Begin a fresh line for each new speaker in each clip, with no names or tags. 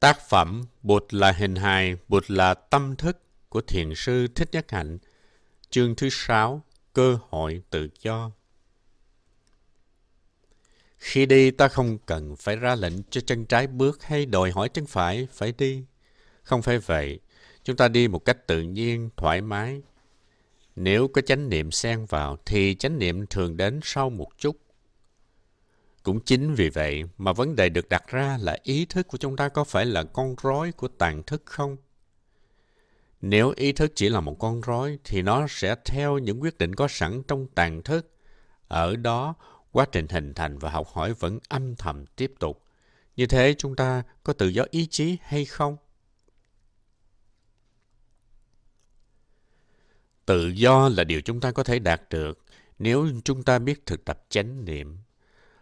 Tác phẩm Bụt là hình hài, Bụt là tâm thức của Thiền sư Thích Nhất Hạnh, chương thứ sáu, cơ hội tự do. Khi đi ta không cần phải ra lệnh cho chân trái bước hay đòi hỏi chân phải phải đi. Không phải vậy, chúng ta đi một cách tự nhiên, thoải mái. Nếu có chánh niệm xen vào thì chánh niệm thường đến sau một chút. Cũng chính vì vậy mà vấn đề được đặt ra là ý thức của chúng ta có phải là con rối của tàn thức không? Nếu ý thức chỉ là một con rối thì nó sẽ theo những quyết định có sẵn trong tàn thức. Ở đó, quá trình hình thành và học hỏi vẫn âm thầm tiếp tục. Như thế chúng ta có tự do ý chí hay không? Tự do là điều chúng ta có thể đạt được nếu chúng ta biết thực tập chánh niệm.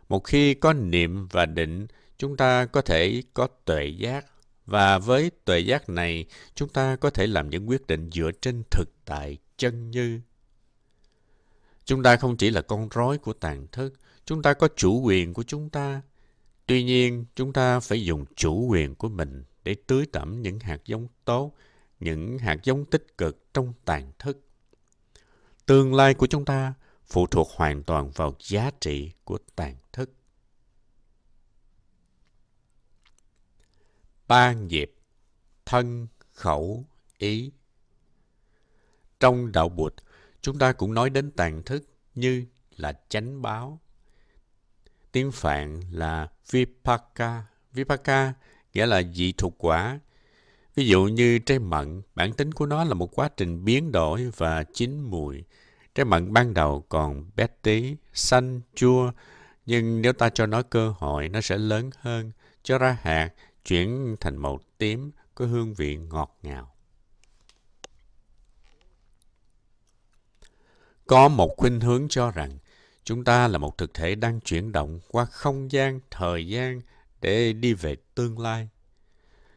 Một khi có niệm và định, chúng ta có thể có tuệ giác và với tuệ giác này, chúng ta có thể làm những quyết định dựa trên thực tại chân như. Chúng ta không chỉ là con rối của tàn thức, chúng ta có chủ quyền của chúng ta. Tuy nhiên, chúng ta phải dùng chủ quyền của mình để tưới tẩm những hạt giống tốt, những hạt giống tích cực trong tàn thức. Tương lai của chúng ta phụ thuộc hoàn toàn vào giá trị của tàn thức. Ba nghiệp thân, khẩu, ý. Trong đạo Bụt, chúng ta cũng nói đến tàn thức như là chánh báo. Tiếng Phạn là Vipaka. Vipaka nghĩa là dị thuộc quả. Ví dụ như trái mận, bản tính của nó là một quá trình biến đổi và chín mùi. Trái mận ban đầu còn bé tí, xanh, chua, nhưng nếu ta cho nó cơ hội, nó sẽ lớn hơn, cho ra hạt, chuyển thành màu tím, có hương vị ngọt ngào. Có một khuynh hướng cho rằng chúng ta là một thực thể đang chuyển động qua không gian, thời gian để đi về tương lai.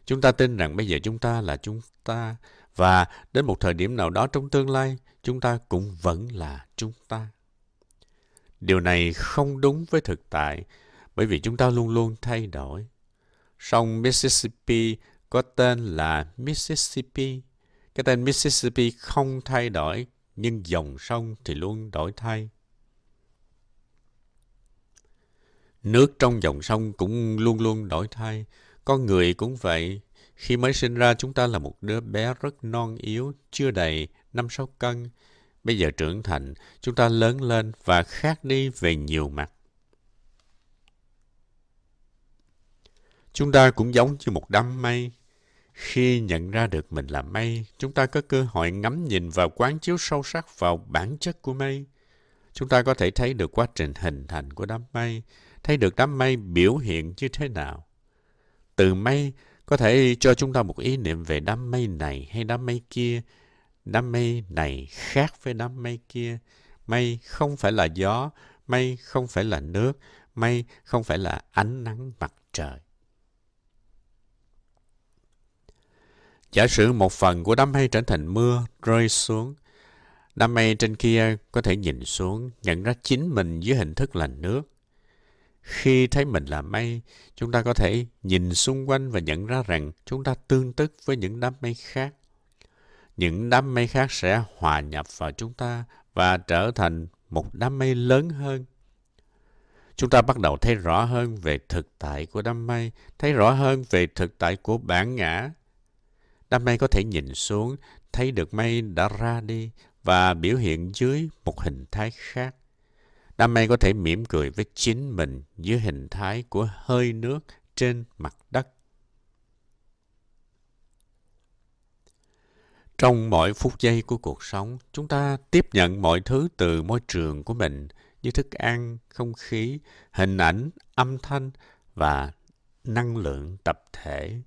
Chúng ta tin rằng bây giờ chúng ta là chúng ta và đến một thời điểm nào đó trong tương lai, chúng ta cũng vẫn là chúng ta. Điều này không đúng với thực tại bởi vì chúng ta luôn luôn thay đổi. Sông Mississippi có tên là Mississippi. Cái tên Mississippi không thay đổi, nhưng dòng sông thì luôn đổi thay. Nước trong dòng sông cũng luôn luôn đổi thay. Con người cũng vậy. Khi mới sinh ra chúng ta là một đứa bé rất non yếu, chưa đầy 5-6 cân. Bây giờ trưởng thành, chúng ta lớn lên và khác đi về nhiều mặt. Chúng ta cũng giống như một đám mây. Khi nhận ra được mình là mây, chúng ta có cơ hội ngắm nhìn và quán chiếu sâu sắc vào bản chất của mây. Chúng ta có thể thấy được quá trình hình thành của đám mây, thấy được đám mây biểu hiện như thế nào. Từ mây có thể cho chúng ta một ý niệm về đám mây này hay đám mây kia. Đám mây này khác với đám mây kia. Mây không phải là gió, mây không phải là nước, mây không phải là ánh nắng mặt trời. Giả sử một phần của đám mây trở thành mưa rơi xuống. Đám mây trên kia có thể nhìn xuống, nhận ra chính mình dưới hình thức là nước. Khi thấy mình là mây, chúng ta có thể nhìn xung quanh và nhận ra rằng chúng ta tương tức với những đám mây khác. Những đám mây khác sẽ hòa nhập vào chúng ta và trở thành một đám mây lớn hơn. Chúng ta bắt đầu thấy rõ hơn về thực tại của đám mây, thấy rõ hơn về thực tại của bản ngã, Đám mây có thể nhìn xuống, thấy được mây đã ra đi và biểu hiện dưới một hình thái khác. Đam mê có thể mỉm cười với chính mình dưới hình thái của hơi nước trên mặt đất. Trong mọi phút giây của cuộc sống, chúng ta tiếp nhận mọi thứ từ môi trường của mình như thức ăn, không khí, hình ảnh, âm thanh và năng lượng tập thể.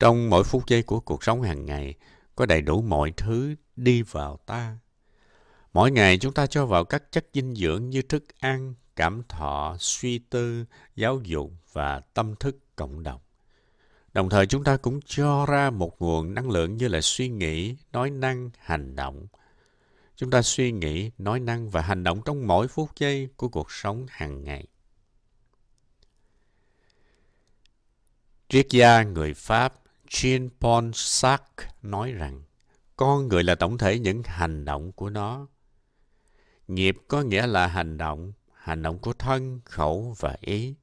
Trong mỗi phút giây của cuộc sống hàng ngày, có đầy đủ mọi thứ đi vào ta. Mỗi ngày chúng ta cho vào các chất dinh dưỡng như thức ăn, cảm thọ, suy tư, giáo dục và tâm thức cộng đồng. Đồng thời chúng ta cũng cho ra một nguồn năng lượng như là suy nghĩ, nói năng, hành động. Chúng ta suy nghĩ, nói năng và hành động trong mỗi phút giây của cuộc sống hàng ngày. Triết gia người Pháp Jean-Paul Sartre nói rằng con người là tổng thể những hành động của nó. Nghiệp có nghĩa là hành động, hành động của thân, khẩu và ý.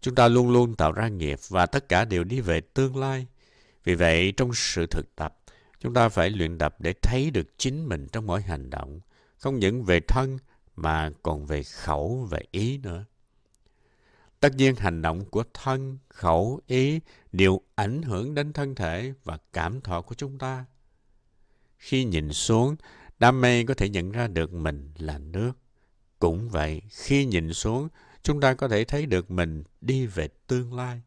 Chúng ta luôn luôn tạo ra nghiệp và tất cả đều đi về tương lai. Vì vậy, trong sự thực tập, chúng ta phải luyện tập để thấy được chính mình trong mỗi hành động, không những về thân mà còn về khẩu và ý nữa. Tất nhiên hành động của thân, khẩu, ý đều ảnh hưởng đến thân thể và cảm thọ của chúng ta. Khi nhìn xuống, đam mê có thể nhận ra được mình là nước. Cũng vậy, khi nhìn xuống, chúng ta có thể thấy được mình đi về tương lai.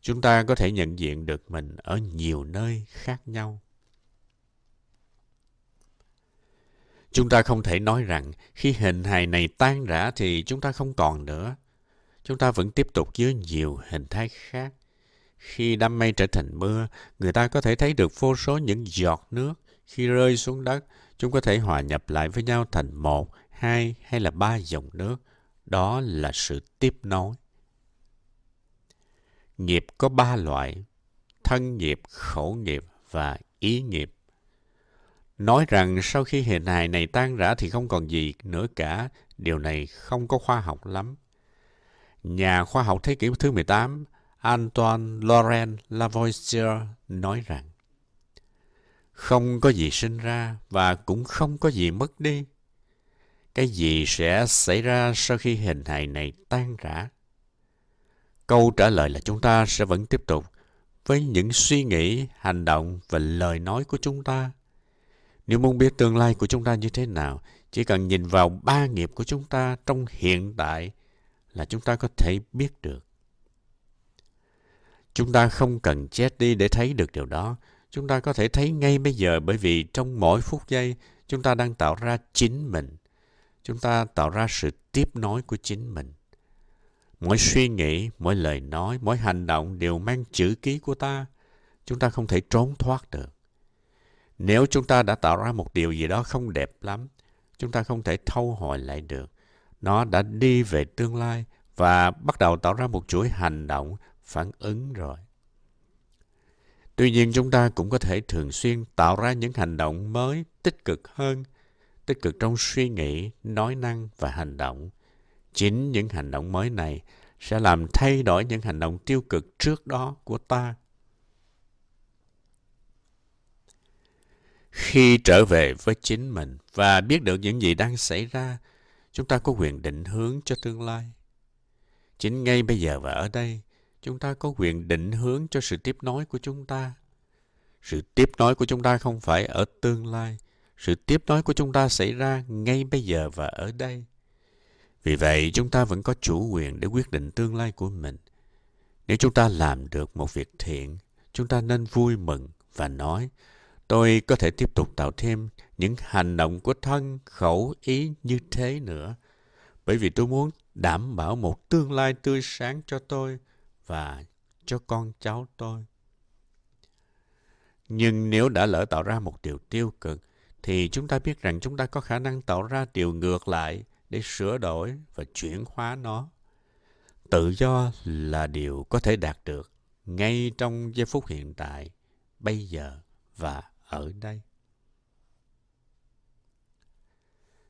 Chúng ta có thể nhận diện được mình ở nhiều nơi khác nhau. Chúng ta không thể nói rằng khi hình hài này tan rã thì chúng ta không còn nữa. Chúng ta vẫn tiếp tục với nhiều hình thái khác. Khi đám mây trở thành mưa, người ta có thể thấy được vô số những giọt nước. Khi rơi xuống đất, chúng có thể hòa nhập lại với nhau thành một, hai hay là ba dòng nước. Đó là sự tiếp nối. Nghiệp có ba loại, thân nghiệp, khẩu nghiệp và ý nghiệp. Nói rằng sau khi hiện hài này tan rã thì không còn gì nữa cả, điều này không có khoa học lắm. Nhà khoa học thế kỷ thứ 18 Antoine Laurent Lavoisier nói rằng không có gì sinh ra và cũng không có gì mất đi. Cái gì sẽ xảy ra sau khi hình hài này tan rã? Câu trả lời là chúng ta sẽ vẫn tiếp tục với những suy nghĩ, hành động và lời nói của chúng ta. Nếu muốn biết tương lai của chúng ta như thế nào, chỉ cần nhìn vào ba nghiệp của chúng ta trong hiện tại là chúng ta có thể biết được. Chúng ta không cần chết đi để thấy được điều đó. Chúng ta có thể thấy ngay bây giờ bởi vì trong mỗi phút giây chúng ta đang tạo ra chính mình. Chúng ta tạo ra sự tiếp nối của chính mình. Mỗi suy nghĩ, mỗi lời nói, mỗi hành động đều mang chữ ký của ta. Chúng ta không thể trốn thoát được. Nếu chúng ta đã tạo ra một điều gì đó không đẹp lắm, chúng ta không thể thâu hồi lại được. Nó đã đi về tương lai và bắt đầu tạo ra một chuỗi hành động, phản ứng rồi. Tuy nhiên chúng ta cũng có thể thường xuyên tạo ra những hành động mới tích cực hơn, tích cực trong suy nghĩ, nói năng và hành động. Chính những hành động mới này sẽ làm thay đổi những hành động tiêu cực trước đó của ta. Khi trở về với chính mình và biết được những gì đang xảy ra, chúng ta có quyền định hướng cho tương lai. Chính ngay bây giờ và ở đây, chúng ta có quyền định hướng cho sự tiếp nối của chúng ta. Sự tiếp nối của chúng ta không phải ở tương lai, sự tiếp nối của chúng ta xảy ra ngay bây giờ và ở đây. Vì vậy, chúng ta vẫn có chủ quyền để quyết định tương lai của mình. Nếu chúng ta làm được một việc thiện, chúng ta nên vui mừng và nói, tôi có thể tiếp tục tạo thêm những hành động của thân, khẩu, ý như thế nữa. Bởi vì tôi muốn đảm bảo một tương lai tươi sáng cho tôi và cho con cháu tôi. Nhưng nếu đã lỡ tạo ra một điều tiêu cực, thì chúng ta biết rằng chúng ta có khả năng tạo ra điều ngược lại để sửa đổi và chuyển hóa nó. Tự do là điều có thể đạt được ngay trong giây phút hiện tại, bây giờ và ở đây.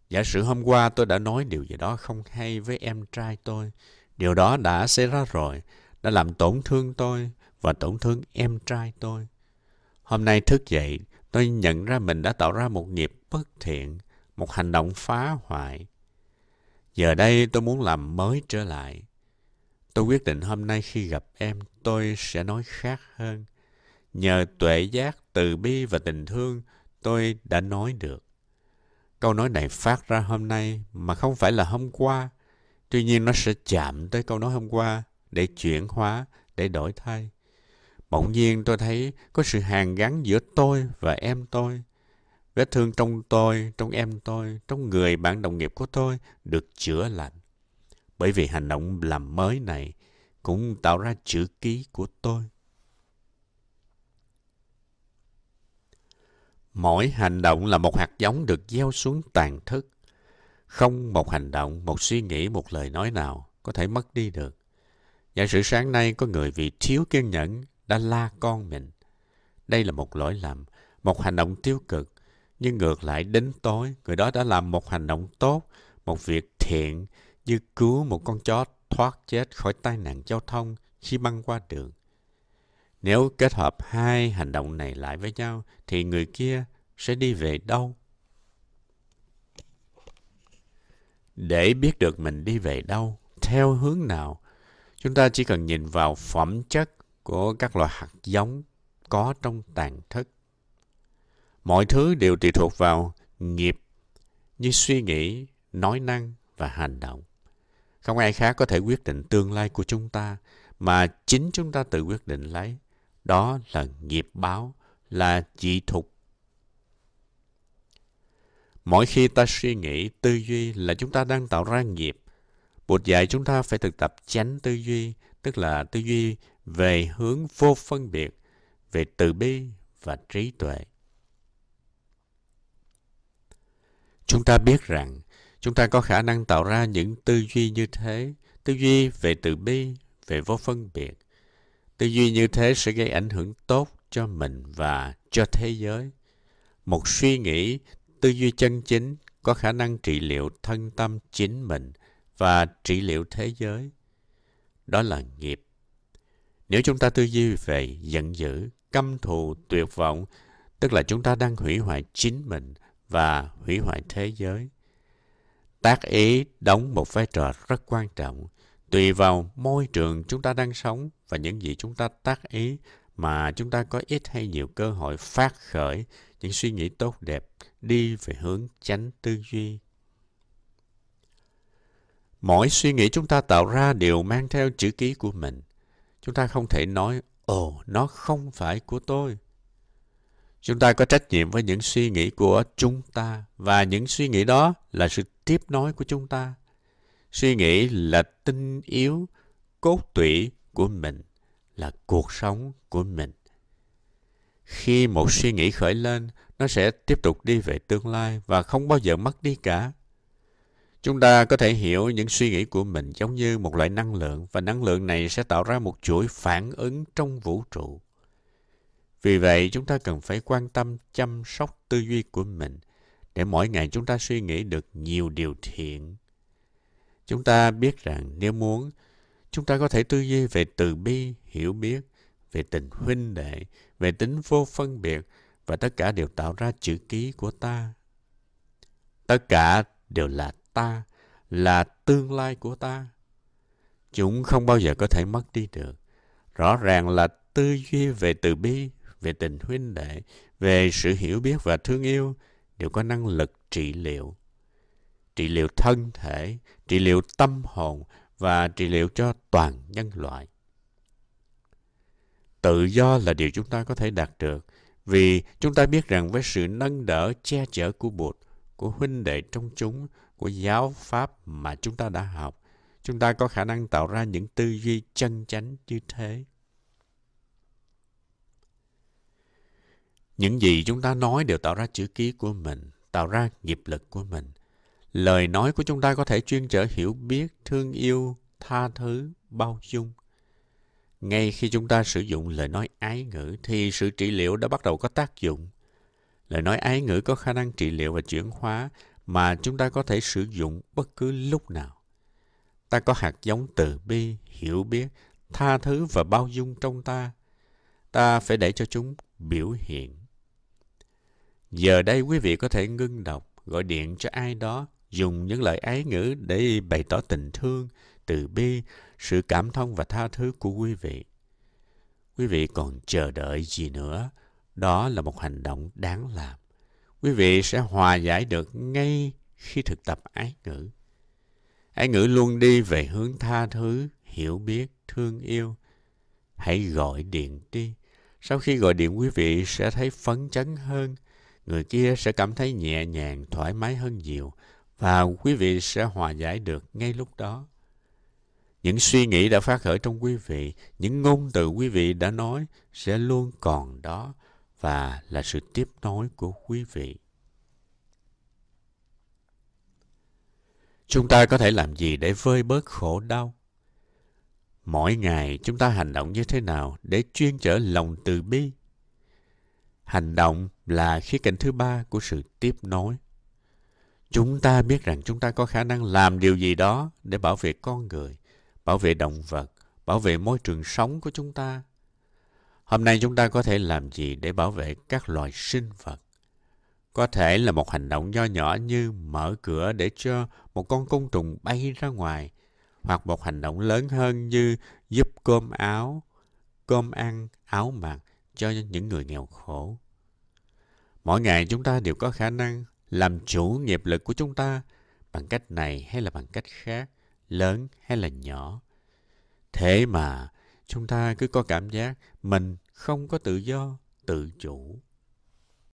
Giả sử hôm qua tôi đã nói điều gì đó không hay với em trai tôi. Điều đó đã xảy ra rồi, đã làm tổn thương tôi và tổn thương em trai tôi. Hôm nay thức dậy, tôi nhận ra mình đã tạo ra một nghiệp bất thiện, một hành động phá hoại. Giờ đây tôi muốn làm mới trở lại. Tôi quyết định hôm nay khi gặp em, tôi sẽ nói khác hơn. Nhờ tuệ giác, từ bi và tình thương, tôi đã nói được. Câu nói này phát ra hôm nay mà không phải là hôm qua. Tuy nhiên nó sẽ chạm tới câu nói hôm qua để chuyển hóa, để đổi thay. Bỗng nhiên tôi thấy có sự hàn gắn giữa tôi và em tôi. Vết thương trong tôi, trong em tôi, trong người bạn đồng nghiệp của tôi được chữa lành. Bởi vì hành động làm mới này cũng tạo ra chữ ký của tôi. Mỗi hành động là một hạt giống được gieo xuống tàn thức. Không một hành động, một suy nghĩ, một lời nói nào có thể mất đi được. Giả sử sáng nay có người vì thiếu kiên nhẫn đã la con mình. Đây là một lỗi lầm, một hành động tiêu cực. Nhưng ngược lại đến tối, người đó đã làm một hành động tốt, một việc thiện như cứu một con chó thoát chết khỏi tai nạn giao thông khi băng qua đường. Nếu kết hợp hai hành động này lại với nhau, thì người kia sẽ đi về đâu? Để biết được mình đi về đâu, theo hướng nào, chúng ta chỉ cần nhìn vào phẩm chất của các loại hạt giống có trong tàn thất Mọi thứ đều tùy thuộc vào nghiệp như suy nghĩ, nói năng và hành động. Không ai khác có thể quyết định tương lai của chúng ta mà chính chúng ta tự quyết định lấy. Đó là nghiệp báo, là dị thục. Mỗi khi ta suy nghĩ, tư duy là chúng ta đang tạo ra nghiệp. Bụt dạy chúng ta phải thực tập chánh tư duy, tức là tư duy về hướng vô phân biệt, về từ bi và trí tuệ. Chúng ta biết rằng chúng ta có khả năng tạo ra những tư duy như thế, tư duy về từ bi, về vô phân biệt. Tư duy như thế sẽ gây ảnh hưởng tốt cho mình và cho thế giới. Một suy nghĩ, tư duy chân chính có khả năng trị liệu thân tâm chính mình và trị liệu thế giới. Đó là nghiệp. Nếu chúng ta tư duy về giận dữ, căm thù, tuyệt vọng, tức là chúng ta đang hủy hoại chính mình và hủy hoại thế giới. Tác ý đóng một vai trò rất quan trọng. Tùy vào môi trường chúng ta đang sống và những gì chúng ta tác ý mà chúng ta có ít hay nhiều cơ hội phát khởi những suy nghĩ tốt đẹp đi về hướng chánh tư duy. Mỗi suy nghĩ chúng ta tạo ra đều mang theo chữ ký của mình. Chúng ta không thể nói, ồ, nó không phải của tôi. Chúng ta có trách nhiệm với những suy nghĩ của chúng ta và những suy nghĩ đó là sự tiếp nối của chúng ta. Suy nghĩ là tinh yếu, cốt tủy của mình, là cuộc sống của mình. Khi một suy nghĩ khởi lên, nó sẽ tiếp tục đi về tương lai và không bao giờ mất đi cả. Chúng ta có thể hiểu những suy nghĩ của mình giống như một loại năng lượng và năng lượng này sẽ tạo ra một chuỗi phản ứng trong vũ trụ. Vì vậy, chúng ta cần phải quan tâm chăm sóc tư duy của mình để mỗi ngày chúng ta suy nghĩ được nhiều điều thiện. Chúng ta biết rằng nếu muốn, chúng ta có thể tư duy về từ bi, hiểu biết, về tình huynh đệ, về tính vô phân biệt và tất cả đều tạo ra chữ ký của ta. Tất cả đều là ta, là tương lai của ta. Chúng không bao giờ có thể mất đi được. Rõ ràng là tư duy về từ bi, về tình huynh đệ, về sự hiểu biết và thương yêu đều có năng lực trị liệu. Trị liệu thân thể, trị liệu tâm hồn và trị liệu cho toàn nhân loại. Tự do là điều chúng ta có thể đạt được vì chúng ta biết rằng với sự nâng đỡ che chở của Bụt, của huynh đệ trong chúng, của giáo pháp mà chúng ta đã học, chúng ta có khả năng tạo ra những tư duy chân chánh như thế. Những gì chúng ta nói đều tạo ra chữ ký của mình, tạo ra nghiệp lực của mình. Lời nói của chúng ta có thể chuyên trở hiểu biết, thương yêu, tha thứ, bao dung. Ngay khi chúng ta sử dụng lời nói ái ngữ thì sự trị liệu đã bắt đầu có tác dụng. Lời nói ái ngữ có khả năng trị liệu và chuyển hóa mà chúng ta có thể sử dụng bất cứ lúc nào. Ta có hạt giống từ bi, hiểu biết, tha thứ và bao dung trong ta. Ta phải để cho chúng biểu hiện. Giờ đây quý vị có thể ngưng đọc, gọi điện cho ai đó, dùng những lời ái ngữ để bày tỏ tình thương, từ bi, sự cảm thông và tha thứ của quý vị. Quý vị còn chờ đợi gì nữa? Đó là một hành động đáng làm. Quý vị sẽ hòa giải được ngay khi thực tập ái ngữ. Ái ngữ luôn đi về hướng tha thứ, hiểu biết, thương yêu. Hãy gọi điện đi. Sau khi gọi điện quý vị sẽ thấy phấn chấn hơn. Người kia sẽ cảm thấy nhẹ nhàng, thoải mái hơn nhiều. Và quý vị sẽ hòa giải được ngay lúc đó. Những suy nghĩ đã phát khởi trong quý vị, những ngôn từ quý vị đã nói sẽ luôn còn đó và là sự tiếp nối của quý vị. Chúng ta có thể làm gì để vơi bớt khổ đau? Mỗi ngày chúng ta hành động như thế nào để chuyên trở lòng từ bi? Hành động là khía cạnh thứ ba của sự tiếp nối. Chúng ta biết rằng chúng ta có khả năng làm điều gì đó để bảo vệ con người, bảo vệ động vật, bảo vệ môi trường sống của chúng ta. Hôm nay chúng ta có thể làm gì để bảo vệ các loài sinh vật? Có thể là một hành động nho nhỏ như mở cửa để cho một con côn trùng bay ra ngoài, hoặc một hành động lớn hơn như giúp cơm áo, cơm ăn, áo mặc cho những người nghèo khổ. Mỗi ngày chúng ta đều có khả năng làm chủ nghiệp lực của chúng ta bằng cách này hay là bằng cách khác, lớn hay là nhỏ. Thế mà chúng ta cứ có cảm giác mình không có tự do, tự chủ.